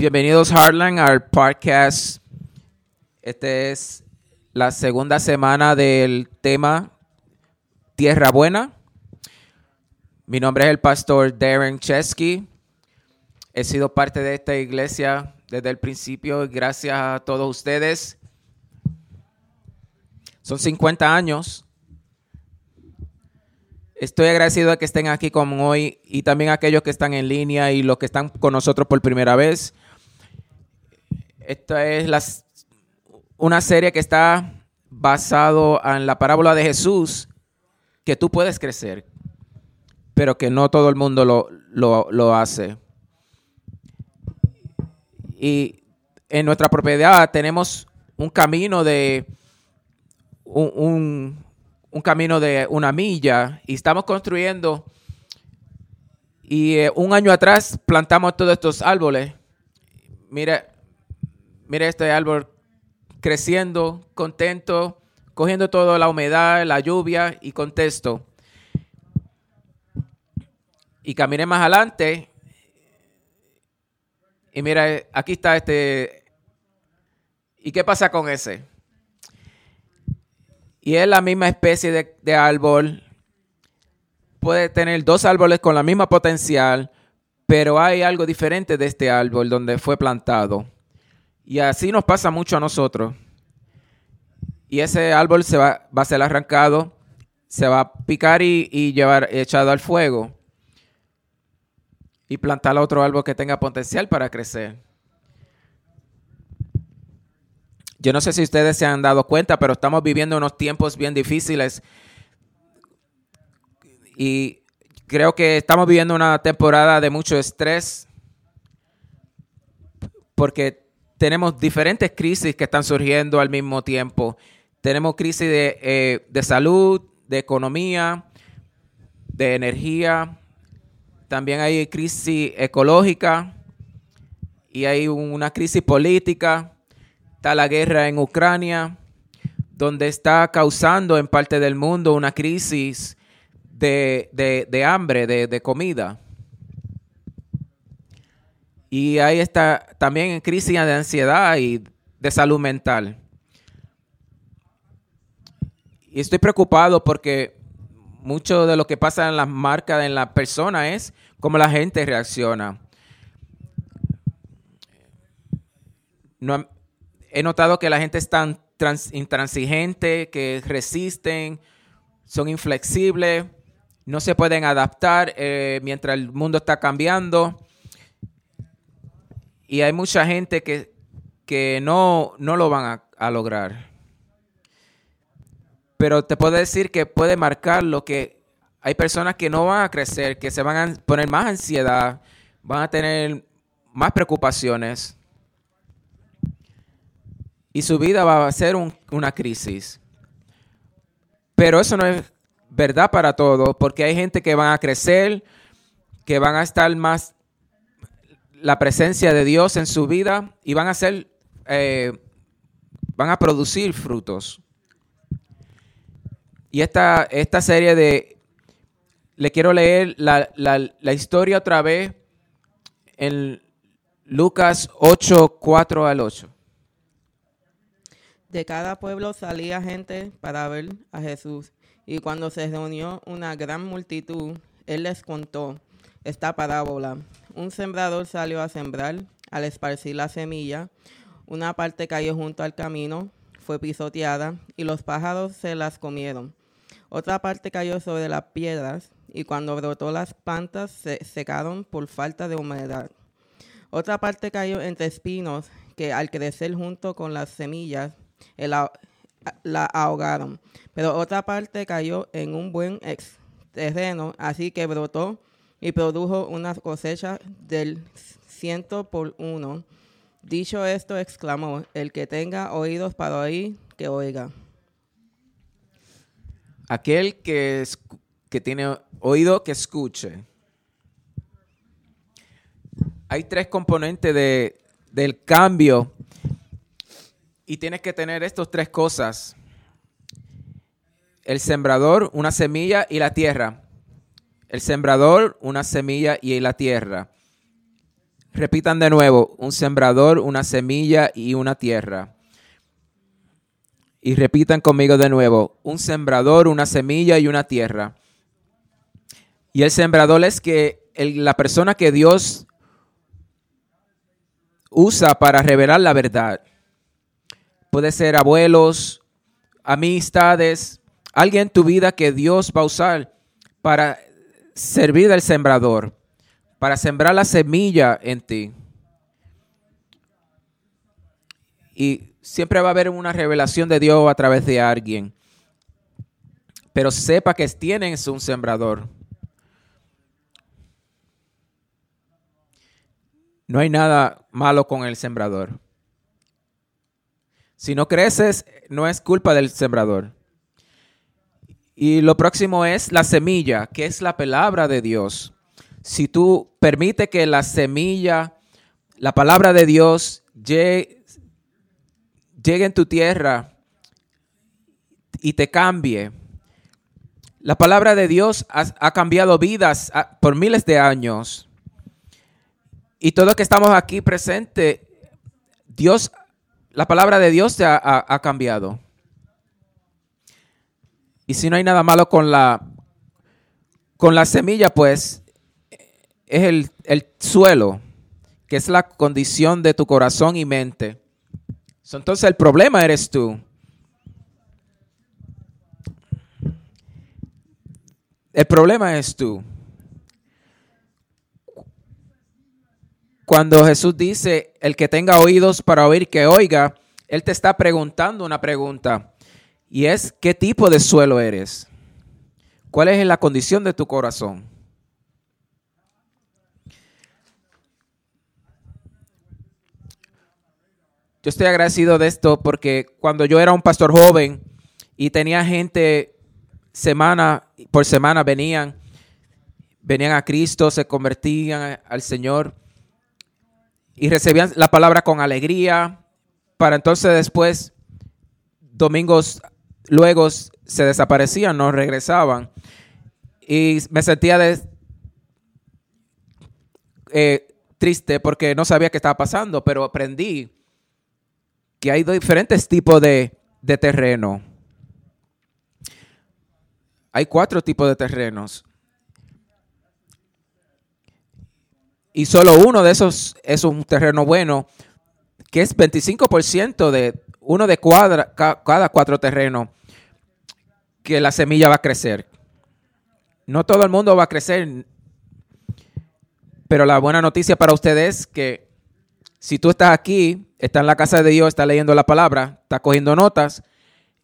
Bienvenidos, Harlan, al podcast. Este es la segunda semana del tema Tierra Buena. Mi nombre es el pastor Darren Chesky. He sido parte de esta iglesia desde el principio. Gracias a todos ustedes. Son 50 años. Estoy agradecido de que estén aquí como hoy y también aquellos que están en línea y los que están con nosotros por primera vez. Esta es una serie que está basado en la parábola de Jesús, que tú puedes crecer, pero que no todo el mundo lo, hace. Y en nuestra propiedad tenemos un camino de un un camino de una milla y estamos construyendo. Y eh, un año atrás plantamos todos estos árboles. Mira, mira este árbol creciendo, contento, cogiendo toda la humedad, la lluvia y contesto. Y caminé más adelante. Y mira, aquí está este. ¿Y qué pasa con ese? y es la misma especie de, árbol, puede tener dos árboles con la misma potencial, pero hay algo diferente de este árbol donde fue plantado. Y así nos pasa mucho a nosotros. Y ese árbol se va, va a ser arrancado, se va a picar y, y llevar echado al fuego. Y plantar otro árbol que tenga potencial para crecer. Yo no sé si ustedes se han dado cuenta, pero estamos viviendo unos tiempos bien difíciles. Y creo que estamos viviendo una temporada de mucho estrés porque tenemos diferentes crisis que están surgiendo al mismo tiempo. Tenemos crisis de, eh, de salud, de economía, de energía. También hay crisis ecológica y hay una crisis política está la guerra en Ucrania, donde está causando en parte del mundo una crisis de, hambre, de, comida. Y ahí está también crisis de ansiedad y de salud mental. Y estoy preocupado porque mucho de lo que pasa en las marcas, en la persona, es cómo la gente reacciona. No, he notado que la gente es tan intransigente, que resisten, son inflexibles, no se pueden adaptar eh, mientras el mundo está cambiando. Y hay mucha gente que, que no, no lo van a, lograr. Pero te puedo decir que puede marcar lo que hay personas que no van a crecer, que se van a poner más ansiedad, van a tener más preocupaciones y su vida va a ser una crisis. Pero eso no es verdad para todos, porque hay gente que van a crecer, que van a estar más la presencia de Dios en su vida y van a ser, eh, van a producir frutos. Y esta, esta serie de, le quiero leer la, la historia otra vez en Lucas 8, 4 al 8. De cada pueblo salía gente para ver a Jesús, y cuando se reunió una gran multitud, él les contó esta parábola. Un sembrador salió a sembrar, al esparcir la semilla, una parte cayó junto al camino, fue pisoteada, y los pájaros se las comieron. Otra parte cayó sobre las piedras, y cuando brotó las plantas se secaron por falta de humedad. Otra parte cayó entre espinos, que al crecer junto con las semillas, la ahogaron. Pero otra parte cayó en un buen terreno, así que brotó y produjo una cosecha del ciento por uno. Dicho esto, exclamó, el que tenga oídos para oír, que oiga. Aquel que, que tiene oído, que escuche. Hay tres componentes de, del cambio y tienes que tener estas tres cosas. El sembrador, una semilla y la tierra. El sembrador, una semilla y la tierra. Repitan de nuevo, un sembrador, una semilla y una tierra. Y repitan conmigo de nuevo, un sembrador, una semilla y una tierra. Y el sembrador es que la persona que Dios usa para revelar la verdad. Puede ser abuelos, amistades, alguien en tu vida que Dios va a usar para servir al sembrador, para sembrar la semilla en ti. Y siempre va a haber una revelación de Dios a través de alguien. Pero sepa que tienes un sembrador. No hay nada malo con el sembrador. Si no creces, no es culpa del sembrador. Y lo próximo es la semilla, que es la palabra de Dios. Si tú permites que la semilla, la palabra de Dios, llegue, en tu tierra y te cambie. La palabra de Dios ha, cambiado vidas por miles de años. Y todos que estamos aquí presentes, Dios, la palabra de Dios te ha, cambiado. Y si no hay nada malo con la, con la semilla, pues es el, el suelo, que es la condición de tu corazón y mente. Entonces el problema eres tú. El problema es tú. Cuando Jesús dice, el que tenga oídos para oír, que oiga, Él te está preguntando una pregunta. Y es, ¿qué tipo de suelo eres? ¿Cuál es la condición de tu corazón? Yo estoy agradecido de esto porque cuando yo era un pastor joven y tenía gente semana por semana venían, venían a Cristo, se convertían al Señor y recibían la palabra con alegría, para entonces después, domingos luego se desaparecían, no regresaban. Y me sentía eh, triste porque no sabía qué estaba pasando, pero aprendí que hay diferentes tipos de, de terreno. Hay cuatro tipos de terrenos. y solo uno de esos es un terreno bueno, que es 25% de uno de cuadra, cada cuatro terrenos que la semilla va a crecer. No todo el mundo va a crecer, pero la buena noticia para ustedes es que si tú estás aquí, estás en la casa de Dios, estás leyendo la palabra, estás cogiendo notas,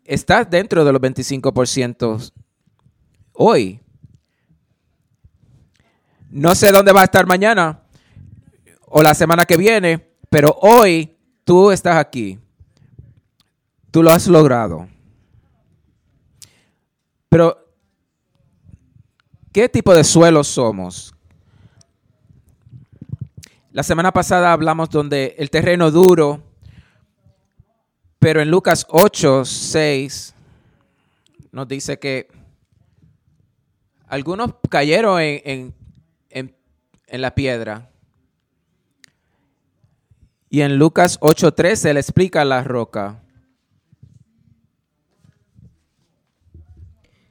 estás dentro de los 25% hoy. No sé dónde va a estar mañana o la semana que viene, pero hoy tú estás aquí. Tú lo has logrado. Pero, ¿qué tipo de suelo somos? La semana pasada hablamos donde el terreno duro, pero en Lucas 8, 6 nos dice que algunos cayeron en, en la piedra. Y en Lucas 8:13 le explica la roca.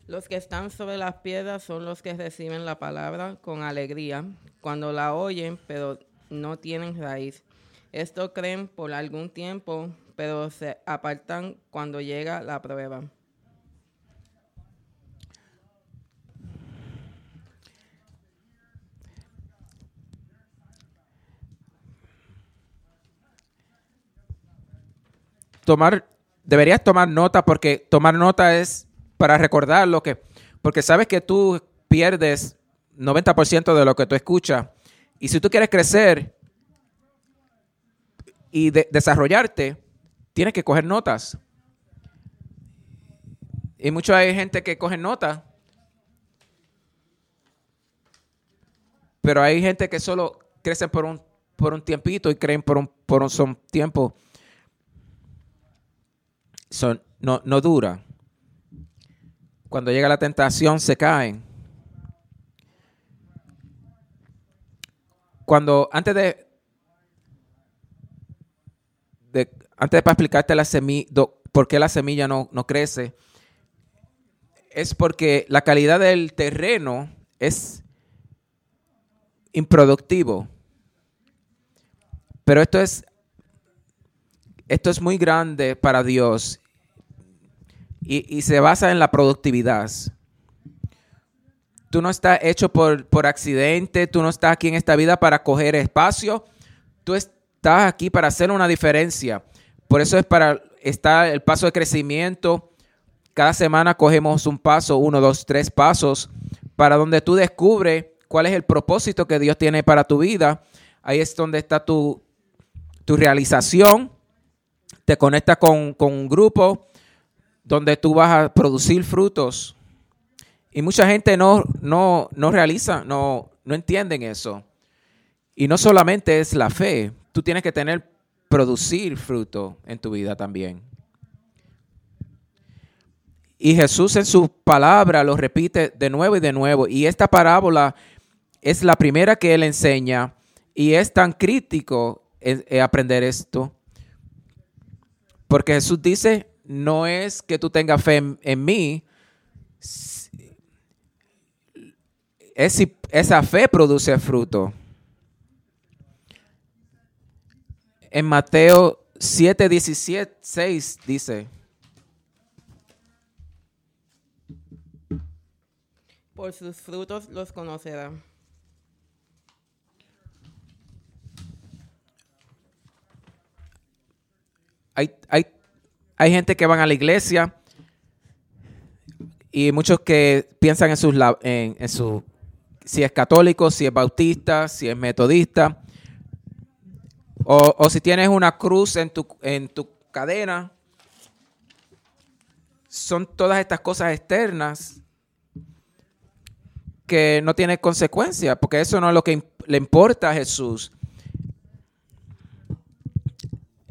Los que están sobre las piedras son los que reciben la palabra con alegría cuando la oyen, pero no tienen raíz. Esto creen por algún tiempo, pero se apartan cuando llega la prueba. tomar, deberías tomar nota porque tomar nota es para recordar lo que, porque sabes que tú pierdes 90% de lo que tú escuchas. Y si tú quieres crecer y desarrollarte, tienes que coger notas. Y mucha hay gente que coge notas, pero hay gente que solo crecen por un, por un tiempito y creen por un, por un son tiempo no, no dura. Cuando llega la tentación se caen. Cuando antes de, de, antes para explicarte la semilla, por qué la semilla no, no crece, es porque la calidad del terreno es improductivo. Pero esto es, esto es muy grande para Dios y, se basa en la productividad. Tú no estás hecho por, por accidente, tú no estás aquí en esta vida para coger espacio, tú estás aquí para hacer una diferencia. Por eso es para estar el paso de crecimiento. Cada semana cogemos un paso, uno, dos, tres pasos, para donde tú descubres cuál es el propósito que Dios tiene para tu vida. Ahí es donde está tu, tu realización, te conecta con, un grupo donde tú vas a producir frutos. Y mucha gente no, no, no realiza, no, no entienden eso. Y no solamente es la fe, tú tienes que tener, producir fruto en tu vida también. Y Jesús en su palabra lo repite de nuevo y de nuevo. Y esta parábola es la primera que él enseña y es tan crítico aprender esto. Porque Jesús dice, no es que tú tengas fe en, mí, es si esa fe produce fruto. En Mateo 7, 17, 6 dice. Por sus frutos los hay, hay, gente que van a la iglesia y muchos que piensan en, sus, en, en su, si es católico, si es bautista, si es metodista, o, o si tienes una cruz en tu, en tu cadena. Son todas estas cosas externas que no tienen consecuencias, porque eso no es lo que le importa a Jesús.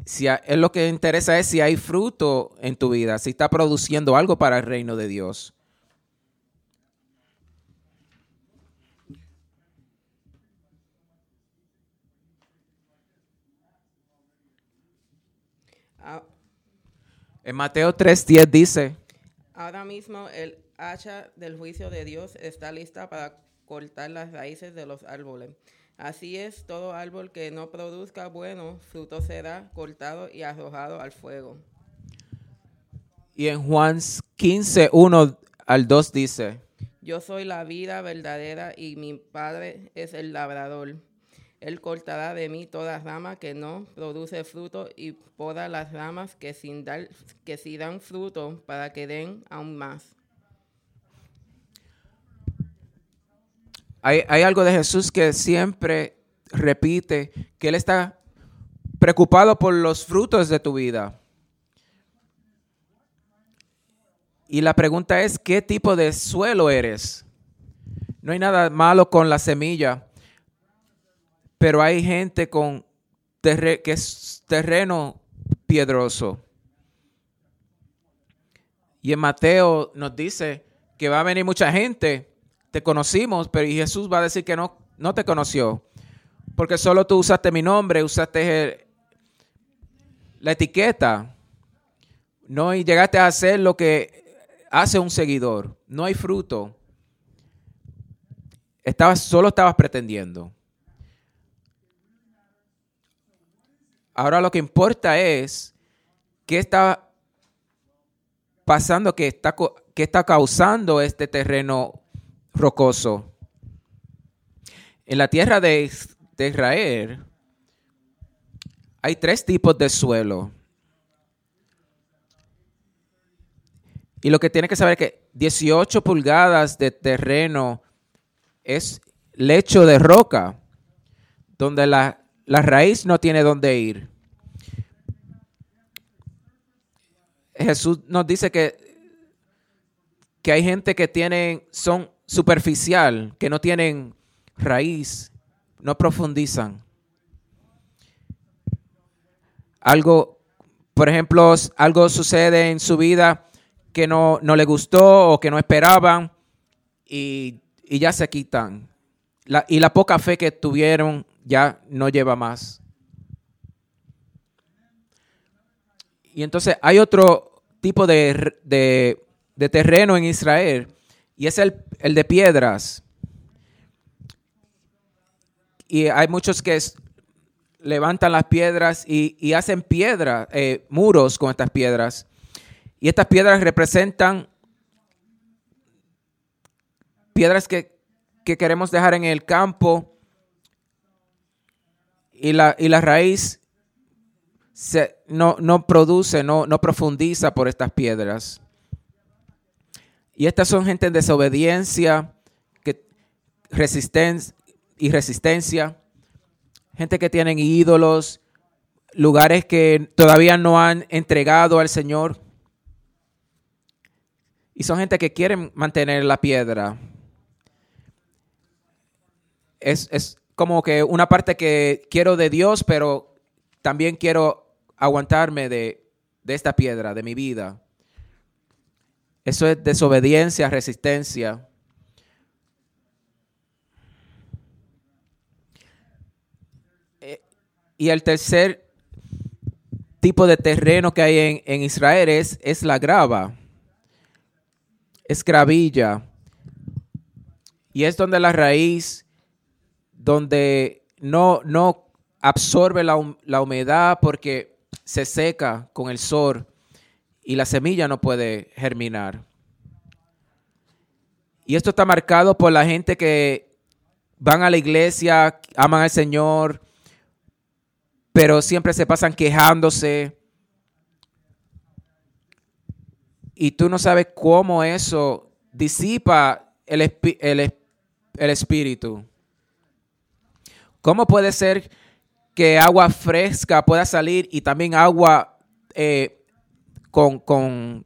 Si es lo que interesa es si hay fruto en tu vida, si está produciendo algo para el reino de Dios. Ah. En Mateo 3:10 dice, Ahora mismo el hacha del juicio de Dios está lista para cortar las raíces de los árboles. Así es, todo árbol que no produzca bueno fruto será cortado y arrojado al fuego. Y en Juan 15, 1 al 2 dice, Yo soy la vida verdadera y mi Padre es el labrador. Él cortará de mí toda rama que no produce fruto y poda las ramas que, sin dar, que sí dan fruto para que den aún más. Hay, algo de Jesús que siempre repite, que Él está preocupado por los frutos de tu vida. Y la pregunta es, ¿qué tipo de suelo eres? No hay nada malo con la semilla, pero hay gente con que es terreno piedroso. Y en Mateo nos dice que va a venir mucha gente te conocimos, pero Jesús va a decir que no, no te conoció. Porque solo tú usaste mi nombre, usaste la etiqueta. No y llegaste a hacer lo que hace un seguidor. No hay fruto. Estabas, solo estabas pretendiendo. Ahora lo que importa es qué está pasando, qué está, qué está causando este terreno rocoso. En la tierra de, Israel hay tres tipos de suelo. Y lo que tiene que saber es que 18 pulgadas de terreno es lecho de roca, donde la, la raíz no tiene dónde ir. Jesús nos dice que, que hay gente que tienen, son superficial, que no tienen raíz, no profundizan. Algo, por ejemplo, algo sucede en su vida que no, no le gustó o que no esperaban y, y ya se quitan. La, y la poca fe que tuvieron ya no lleva más. Y entonces hay otro tipo de, de, terreno en Israel y es el, el, de piedras. Y hay muchos que levantan las piedras y, hacen piedras, eh, muros con estas piedras. Y estas piedras representan piedras que, que queremos dejar en el campo y la, y la raíz se, no, no, produce, no, no profundiza por estas piedras. Y estas son gente en desobediencia que, resistencia y resistencia, gente que tienen ídolos, lugares que todavía no han entregado al Señor. Y son gente que quieren mantener la piedra. Es, es como que una parte que quiero de Dios, pero también quiero aguantarme de, esta piedra, de mi vida. Eso es desobediencia, resistencia. Eh, y el tercer tipo de terreno que hay en, en, Israel es, es la grava. Es gravilla. Y es donde la raíz, donde no, no absorbe la, la humedad porque se seca con el sol y la semilla no puede germinar. Y esto está marcado por la gente que van a la iglesia, aman al Señor, pero siempre se pasan quejándose. Y tú no sabes cómo eso disipa el, el espíritu. ¿Cómo puede ser que agua fresca pueda salir y también agua eh, con, con,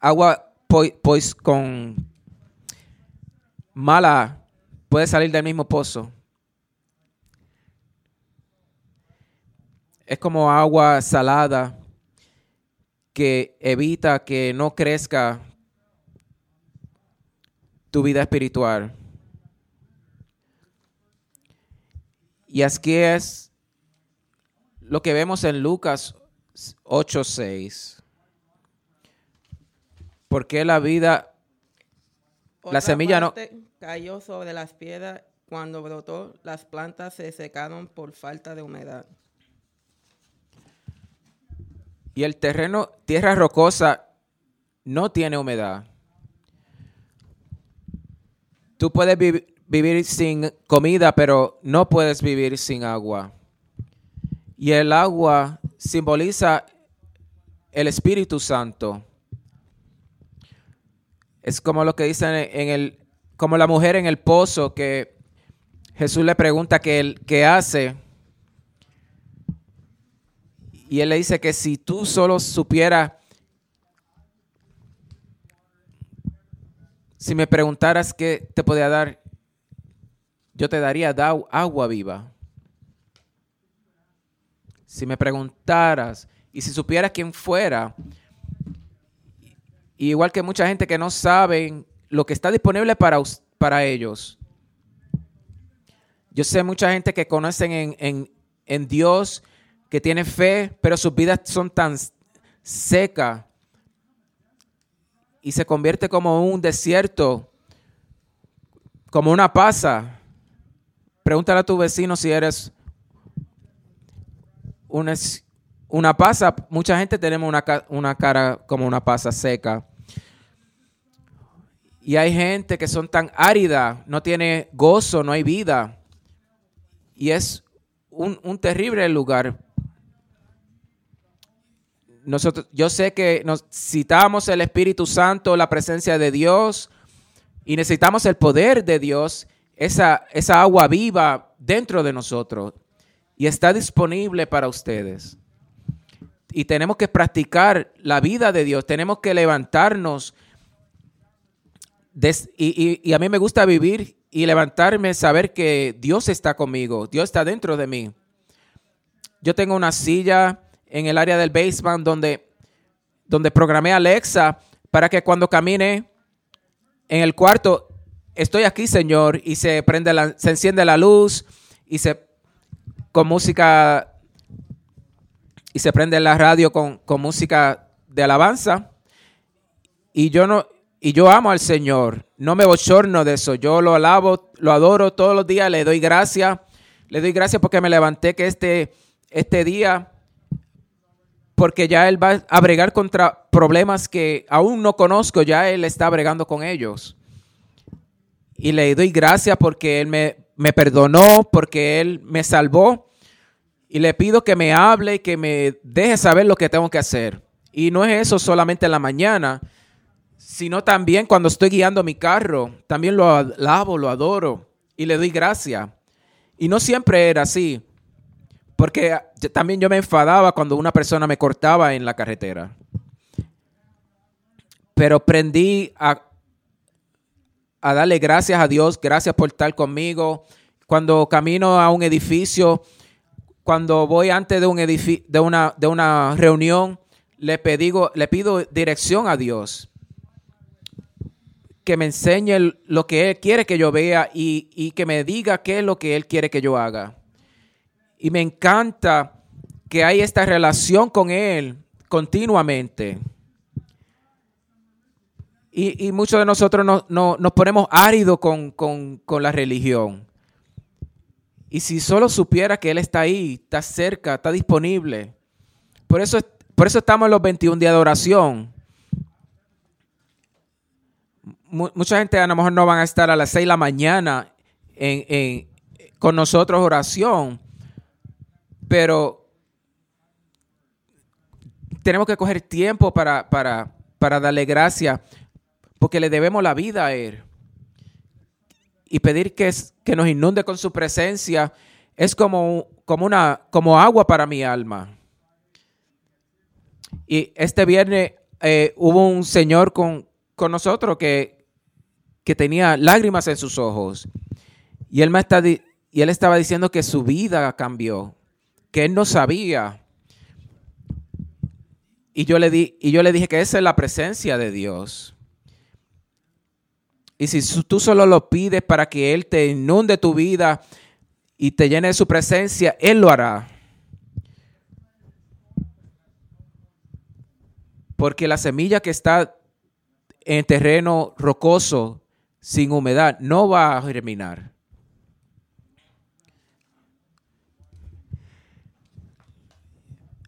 agua pues con mala puede salir del mismo pozo. Es como agua salada que evita que no crezca tu vida espiritual. Y aquí es lo que vemos en Lucas 8:6. Porque la vida, la semilla no... Cayó sobre las piedras, cuando brotó, las plantas se secaron por falta de humedad. Y el terreno, tierra rocosa, no tiene humedad. Tú puedes vivir, vivir sin comida, pero no puedes vivir sin agua. Y el agua simboliza el Espíritu Santo. Es como lo que dicen en el, como la mujer en el pozo que Jesús le pregunta qué, qué hace. Y él le dice que si tú solo supieras, si me preguntaras qué te podía dar, yo te daría agua viva. Si me preguntaras y si supieras quién fuera, igual que mucha gente que no sabe lo que está disponible para, para ellos. Yo sé mucha gente que conocen en, en Dios, que tiene fe, pero sus vidas son tan secas y se convierte como un desierto, como una pasa. Pregúntale a tu vecino si eres una, una pasa. Mucha gente tenemos una, una cara como una pasa seca. Y hay gente que son tan árida, no tiene gozo, no hay vida. Y es un, un terrible lugar. Nosotros, yo sé que necesitamos el Espíritu Santo, la presencia de Dios, y necesitamos el poder de Dios esa, esa agua viva dentro de nosotros y está disponible para ustedes. Y tenemos que practicar la vida de Dios, tenemos que levantarnos. y, a mí me gusta vivir y levantarme, saber que Dios está conmigo, Dios está dentro de mí. Yo tengo una silla en el área del basement donde, donde programé Alexa para que cuando camine en el cuarto estoy aquí, Señor, y se prende la, se enciende la luz y se con música y se prende la radio con, con música de alabanza. Y yo no, y yo amo al Señor, no me bochorno de eso, yo lo alabo, lo adoro todos los días, le doy gracias, le doy gracias porque me levanté que este, este día, porque ya Él va a bregar contra problemas que aún no conozco, ya Él está bregando con ellos. Y le doy gracias porque Él me, me perdonó, porque Él me salvó. Y le pido que me hable y que me deje saber lo que tengo que hacer. Y no es eso solamente en la mañana, sino también cuando estoy guiando mi carro, también lo alabo, lo adoro y le doy gracias. Y no siempre era así, porque también yo me enfadaba cuando una persona me cortaba en la carretera. Pero aprendí a, a darle gracias a Dios, gracias por estar conmigo. Cuando camino a un edificio, cuando voy antes de, un de, una, de una reunión, le, pedigo, le pido dirección a Dios que me enseñe lo que Él quiere que yo vea y, que me diga qué es lo que Él quiere que yo haga. Y me encanta que hay esta relación con Él continuamente. Y, muchos de nosotros nos ponemos áridos con, con, la religión. Y si solo supiera que Él está ahí, está cerca, está disponible. Por eso, por eso estamos en los 21 días de oración mucha gente a lo mejor no van a estar a las 6 de la mañana con nosotros oración, pero tenemos que coger tiempo para, para, darle gracias, porque le debemos la vida a Él. Y pedir que, que nos inunde con su presencia es como, como, una, como agua para mi alma. Y este viernes eh, hubo un señor con, con nosotros que, que tenía lágrimas en sus ojos. Y él, me está y él estaba diciendo que su vida cambió, que él no sabía. Y yo, le di, y yo le dije que esa es la presencia de Dios. Y si tú solo lo pides para que Él te inunde tu vida y te llene de su presencia, Él lo hará. Porque la semilla que está en terreno rocoso sin humedad no va a germinar.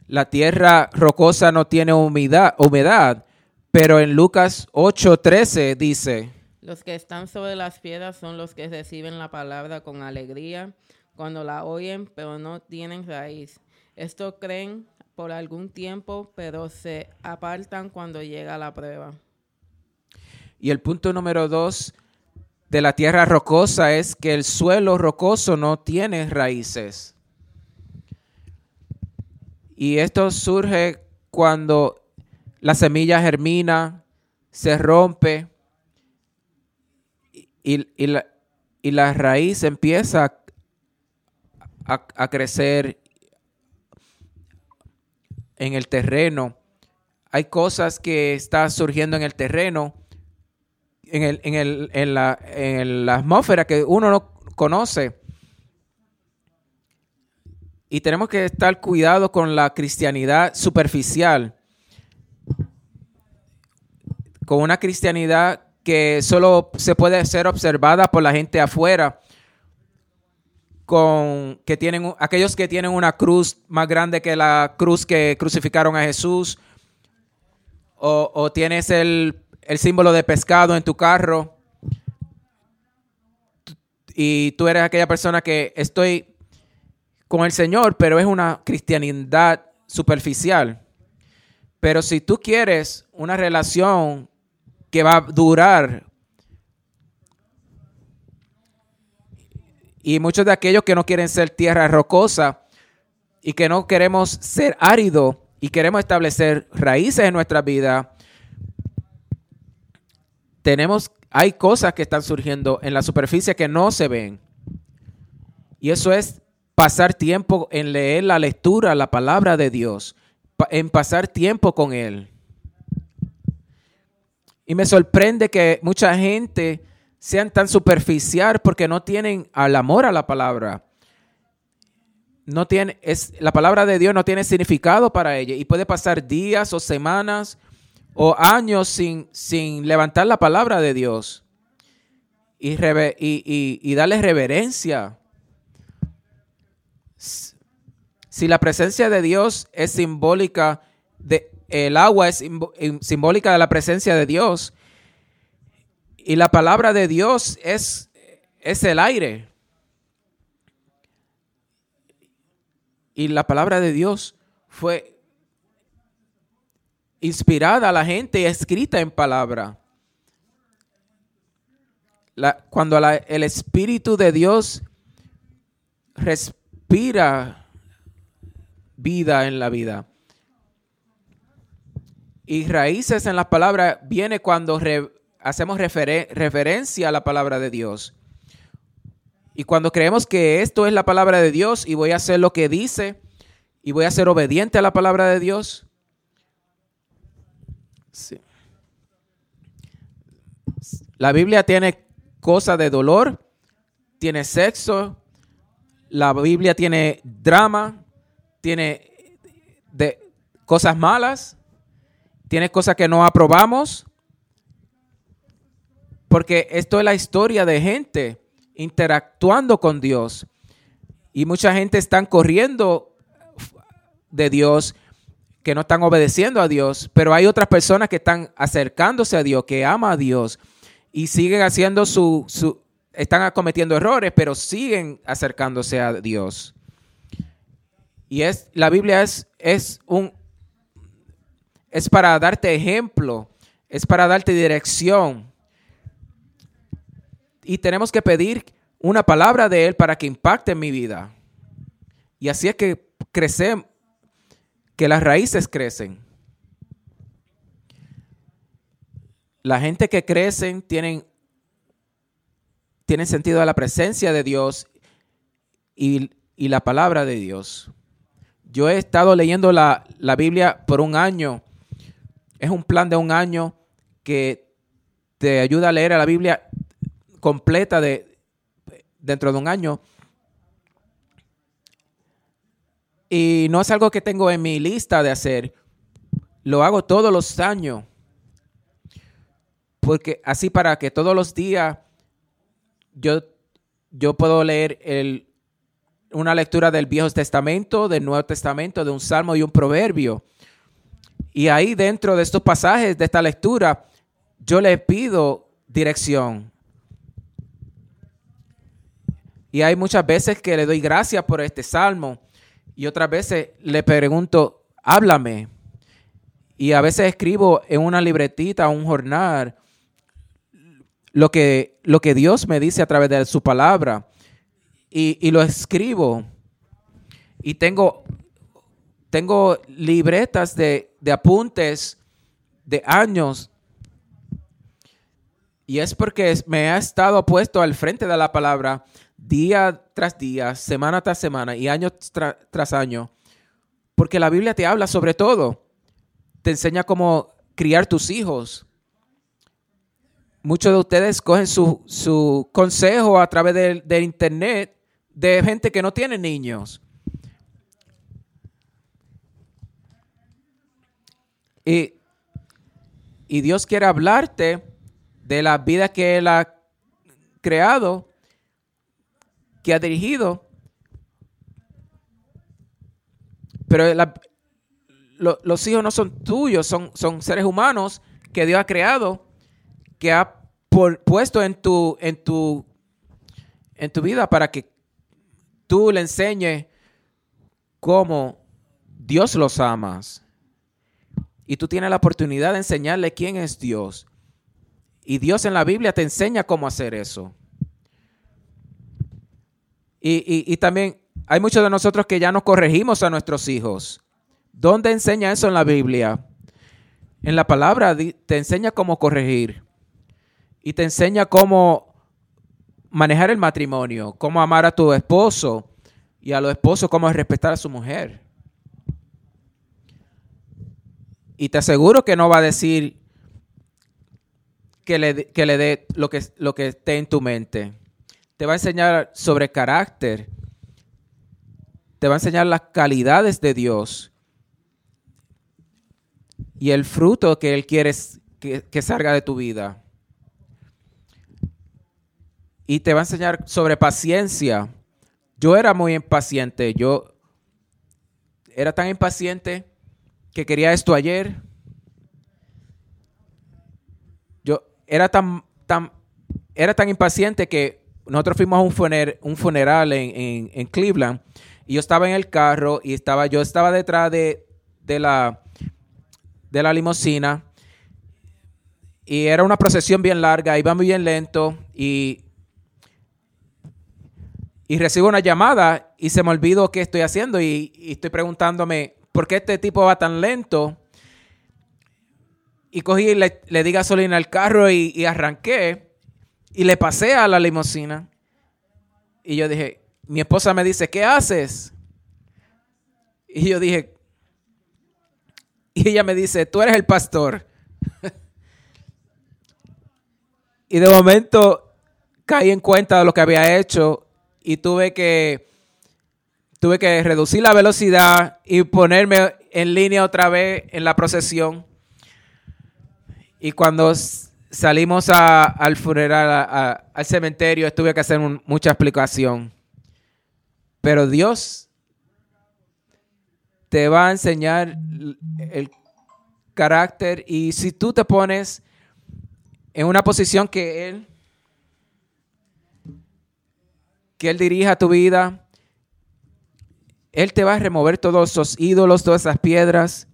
La tierra rocosa no tiene humedad, humedad pero en Lucas 8:13 dice, los que están sobre las piedras son los que reciben la palabra con alegría cuando la oyen, pero no tienen raíz. Esto creen por algún tiempo, pero se apartan cuando llega la prueba. Y el punto número dos de la tierra rocosa es que el suelo rocoso no tiene raíces. Y esto surge cuando la semilla germina, se rompe y, la, raíz empieza a crecer en el terreno. Hay cosas que están surgiendo en el terreno en, el, en, el, en, la, en la atmósfera que uno no conoce. Y tenemos que estar cuidado con la cristianidad superficial, con una cristianidad que solo se puede ser observada por la gente afuera, con que tienen aquellos que tienen una cruz más grande que la cruz que crucificaron a Jesús, o, tienes el el símbolo de pescado en tu carro y tú eres aquella persona que estoy con el Señor, pero es una cristianidad superficial. Pero si tú quieres una relación que va a durar, y muchos de aquellos que no quieren ser tierra rocosa y que no queremos ser árido y queremos establecer raíces en nuestra vida, tenemos, hay cosas que están surgiendo en la superficie que no se ven. Y eso es pasar tiempo en leer la lectura, la palabra de Dios, en pasar tiempo con Él. Y me sorprende que mucha gente sean tan superficial porque no tienen al amor a la palabra. no tiene, es, la palabra de Dios no tiene significado para ella y puede pasar días o semanas o años sin, sin levantar la palabra de Dios y, y, darle reverencia. Si la presencia de Dios es simbólica, de, el agua es simbólica de la presencia de Dios y la palabra de Dios es, es el aire. Y la palabra de Dios fue inspirada a la gente y escrita en palabra. cuando el Espíritu de Dios respira vida en la vida. Y raíces en la palabra viene cuando hacemos referencia a la palabra de Dios. Y cuando creemos que esto es la palabra de Dios y voy a hacer lo que dice y voy a ser obediente a la palabra de Dios. La Biblia tiene cosas de dolor, tiene sexo, la Biblia tiene drama, tiene de cosas malas, tiene cosas que no aprobamos, porque esto es la historia de gente interactuando con Dios. Y mucha gente están corriendo de Dios, que no están obedeciendo a Dios, pero hay otras personas que están acercándose a Dios, que ama a Dios y siguen haciendo su, su están cometiendo errores, pero siguen acercándose a Dios. Y es la Biblia es, es un es para darte ejemplo, es para darte dirección, y tenemos que pedir una palabra de Él para que impacte en mi vida. Y así es que crecemos, que las raíces crecen. La gente que crecen tienen, tienen sentido de la presencia de Dios y, la palabra de Dios. Yo he estado leyendo la, la Biblia por un año. Es un plan de un año que te ayuda a leer a la Biblia completa de dentro de un año. Y no es algo que tengo en mi lista de hacer. Lo hago todos los años. Porque así para que todos los días yo, yo puedo leer el, una lectura del Viejo Testamento, del Nuevo Testamento, de un salmo y un proverbio. Y ahí dentro de estos pasajes, de esta lectura, yo le pido dirección. Y hay muchas veces que le doy gracias por este salmo y otras veces le pregunto, háblame. Y a veces escribo en una libretita, un jornal, lo que, lo que Dios me dice a través de su palabra. Y, lo escribo. Y tengo, tengo libretas de, de apuntes de años y es porque me ha estado puesto al frente de la palabra día tras día, semana tras semana y año tras año. Porque la Biblia te habla sobre todo. Te enseña cómo criar tus hijos. Muchos de ustedes cogen su, consejo a través del, internet de gente que no tiene niños. Y, y Dios quiere hablarte de la vida que Él ha creado que ha dirigido. Pero los hijos no son tuyos, son, son seres humanos que Dios ha creado, que ha puesto en tu, en, tu, en tu vida para que tú le enseñes cómo Dios los amas. Y tú tienes la oportunidad de enseñarle quién es Dios. Y Dios en la Biblia te enseña cómo hacer eso. Y, también hay muchos de nosotros que ya no corregimos a nuestros hijos. ¿Dónde enseña eso en la Biblia? En la palabra te enseña cómo corregir y te enseña cómo manejar el matrimonio, cómo amar a tu esposo y a los esposos cómo respetar a su mujer. Y te aseguro que no va a decir que le, que le dé lo que, lo que esté en tu mente te va a enseñar sobre carácter te va a enseñar las calidades de Dios y el fruto que Él quiere que, salga de tu vida. Y te va a enseñar sobre paciencia. Yo era muy impaciente. Yo era tan impaciente que quería esto ayer. Yo era tan, tan, era tan impaciente que nosotros fuimos a un, un funeral en, en, Cleveland y yo estaba en el carro y estaba, yo estaba detrás de, de la, de la limusina y era una procesión bien larga, iba muy bien lento y, y recibo una llamada y se me olvidó qué estoy haciendo y, estoy preguntándome por qué este tipo va tan lento. Y cogí y le, di gasolina al carro y, y arranqué y le pasé a la limusina. Y yo dije, mi esposa me dice, ¿qué haces? Y yo dije, y ella me dice, tú eres el pastor. y de momento caí en cuenta de lo que había hecho y tuve que tuve que reducir la velocidad y ponerme en línea otra vez en la procesión. Y cuando salimos al funeral, al cementerio, tuve que hacer mucha explicación. Pero Dios te va a enseñar el carácter y si tú te pones en una posición que Él, que Él dirija tu vida, Él te va a remover todos esos ídolos, todas esas piedras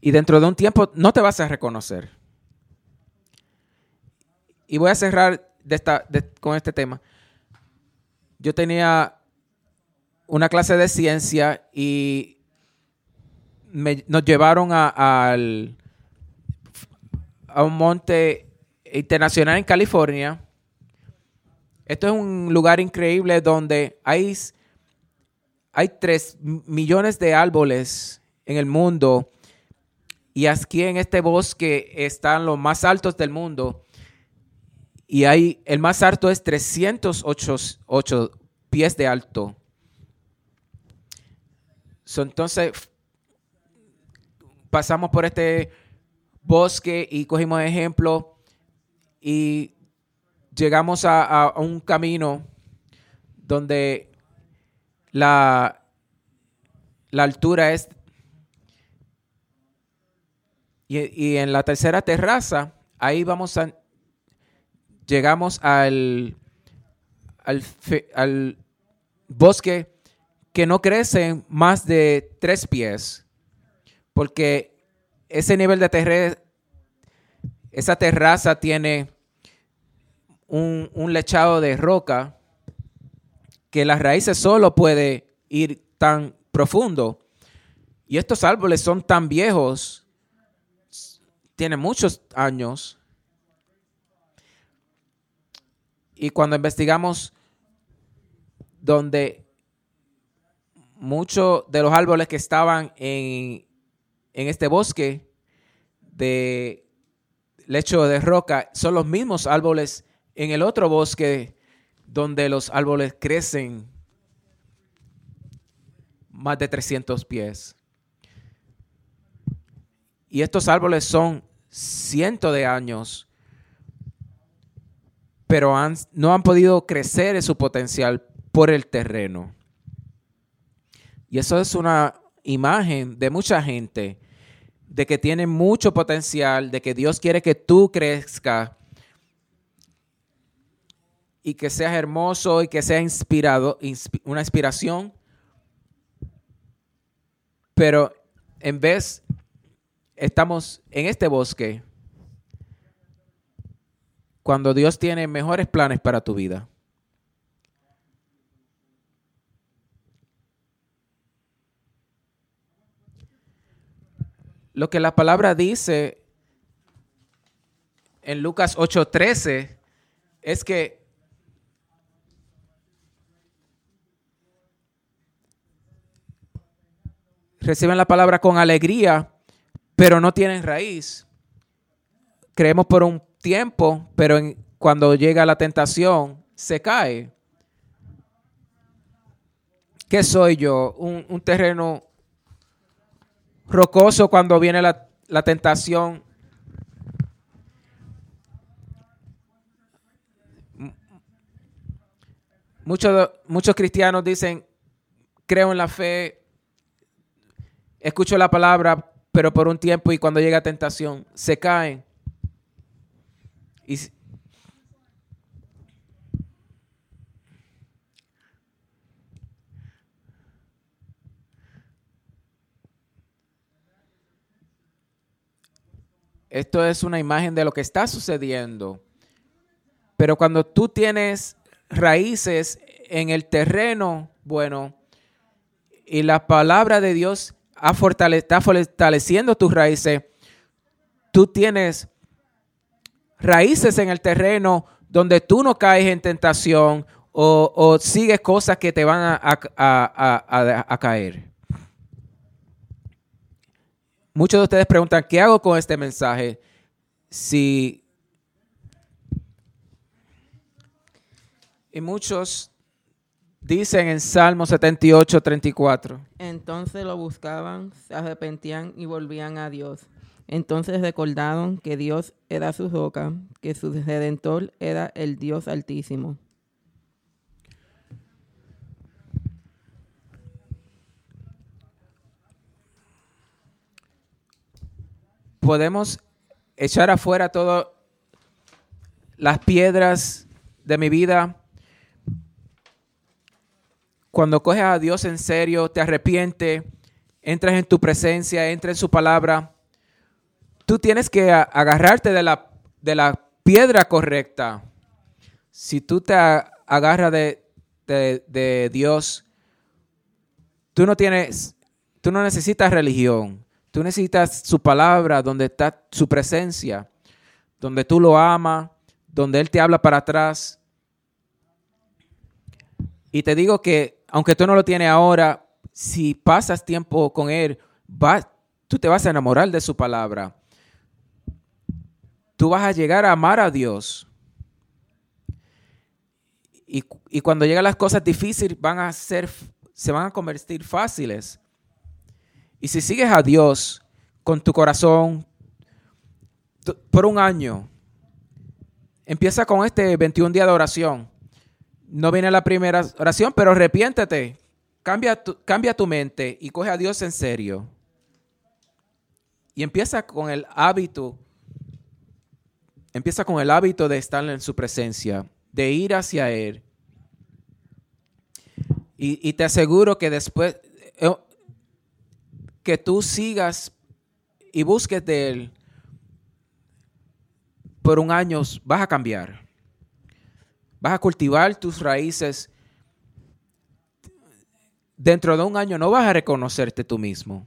y dentro de un tiempo no te vas a reconocer. Y voy a cerrar con este tema. Yo tenía una clase de ciencia y nos llevaron a, al, a un monte internacional en California. Esto es un lugar increíble donde hay, hay 3 millones de árboles en el mundo y aquí en este bosque están los más altos del mundo y hay, el más alto es 308 pies de alto. Entonces, pasamos por este bosque y cogimos ejemplo y llegamos a, un camino donde la, la altura es... Y, en la tercera terraza, ahí vamos a... Llegamos al, al, al bosque que no crecen más de tres pies, porque ese nivel de terreno, esa terraza tiene un, lechado de roca que las raíces solo puede ir tan profundo. Y estos árboles son tan viejos, tienen muchos años. Y cuando investigamos donde muchos de los árboles que estaban en, este bosque de lecho de roca son los mismos árboles en el otro bosque donde los árboles crecen más de 300 pies. Y estos árboles son cientos de años, pero no han podido crecer en su potencial por el terreno. Y eso es una imagen de mucha gente, de que tiene mucho potencial, de que Dios quiere que tú crezcas y que seas hermoso y que sea inspirado, una inspiración. Pero en vez, estamos en este bosque cuando Dios tiene mejores planes para tu vida. Lo que la palabra dice en Lucas 8:13 es que reciben la palabra con alegría, pero no tienen raíz. Creemos por un tiempo, pero cuando llega la tentación, se cae. ¿Qué soy yo? Un, un terreno rocoso cuando viene la, la tentación. Muchos, muchos cristianos dicen, creo en la fe, escucho la palabra, pero por un tiempo y cuando llega tentación, se caen. Esto es una imagen de lo que está sucediendo. Pero cuando tú tienes raíces en el terreno, bueno, y la palabra de Dios está fortaleciendo tus raíces, tú tienes raíces en el terreno donde tú no caes en tentación o, sigues cosas que te van a caer. Muchos de ustedes preguntan, ¿qué hago con este mensaje? Si... Y muchos dicen en Salmo 78, 34. Entonces lo buscaban, se arrepentían y volvían a Dios. Entonces recordaron que Dios era su roca, que su redentor era el Dios altísimo. podemos echar afuera todas las piedras de mi vida. Cuando coges a Dios en serio, te arrepientes, entras en tu presencia, entras en su palabra, tú tienes que agarrarte de la, de la piedra correcta. Si tú te agarras de, de Dios, tú no tienes, tú no necesitas religión. Tú necesitas su palabra, donde está su presencia, donde tú lo amas, donde Él te habla para atrás. Y te digo que, aunque tú no lo tienes ahora, si pasas tiempo con Él, tú te vas a enamorar de su palabra. Tú vas a llegar a amar a Dios. Y, y cuando llegan las cosas difíciles, van a ser, se van a convertir fáciles. Y si sigues a Dios con tu corazón por un año, empieza con este 21 días de oración. No viene la primera oración, pero arrepiéntete. Cambia tu, cambia tu mente y coge a Dios en serio. Y empieza con el hábito, empieza con el hábito de estar en su presencia, de ir hacia Él. Y, y te aseguro que después, eh, que tú sigas y busques de Él por un año, vas a cambiar. Vas a cultivar tus raíces. Dentro de un año no vas a reconocerte tú mismo.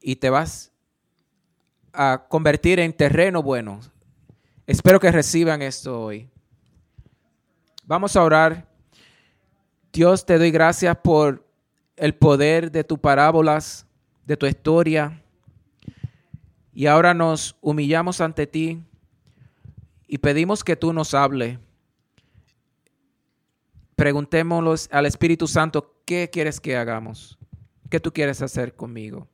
Y te vas a convertir en terreno bueno. Espero que reciban esto hoy. Vamos a orar. Dios, te doy gracias por el poder de tus parábolas, de tu historia. Y ahora nos humillamos ante ti y pedimos que tú nos hable. Preguntémoslo al Espíritu Santo, ¿qué quieres que hagamos? ¿Qué tú quieres hacer conmigo?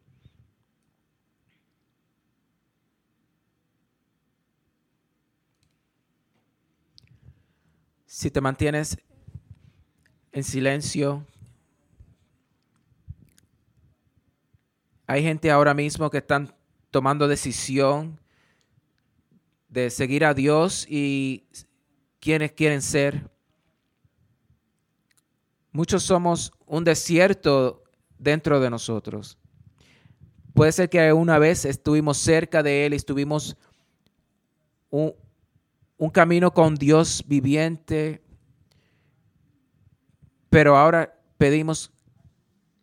Si te mantienes en silencio, Hay gente ahora mismo que están tomando decisión de seguir a Dios y quienes quieren ser. Muchos somos un desierto dentro de nosotros. Puede ser que una vez estuvimos cerca de Él y estuvimos un, un camino con Dios viviente, pero ahora pedimos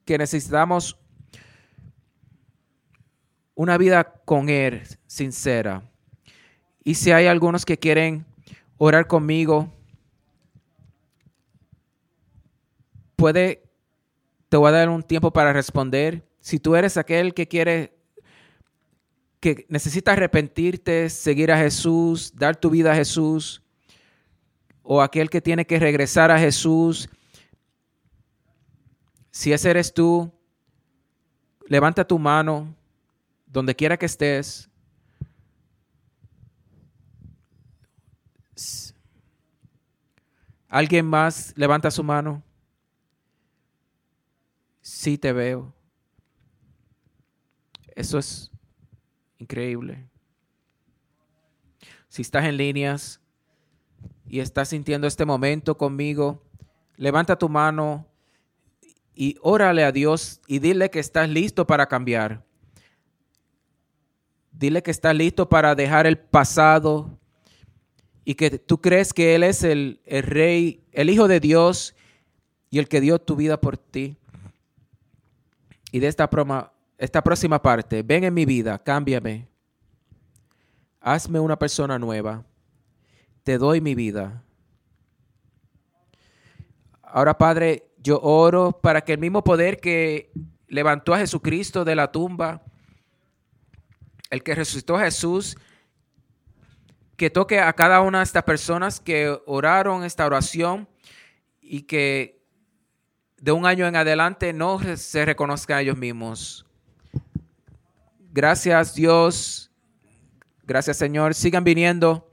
que necesitamos una vida con Él sincera. Y si hay algunos que quieren orar conmigo, puede, te voy a dar un tiempo para responder. Si tú eres aquel que quiere, que necesita arrepentirte, seguir a Jesús, dar tu vida a Jesús, o aquel que tiene que regresar a Jesús Si ese eres tú, levanta tu mano donde quiera que estés. ¿Alguien más levanta su mano? Sí te veo. Eso es increíble. Si estás en líneas y estás sintiendo este momento conmigo, levanta tu mano y órale a Dios y dile que estás listo para cambiar. Dile que estás listo para dejar el pasado y que tú crees que Él es el, rey, el Hijo de Dios y el que dio tu vida por ti. Y de esta, esta próxima parte, ven en mi vida, cámbiame. Hazme una persona nueva. Te doy mi vida. Ahora, Padre, yo oro para que el mismo poder que levantó a Jesucristo de la tumba, el que resucitó a Jesús, que toque a cada una de estas personas que oraron esta oración y que de un año en adelante no se reconozcan a ellos mismos. Gracias Dios, gracias Señor, sigan viniendo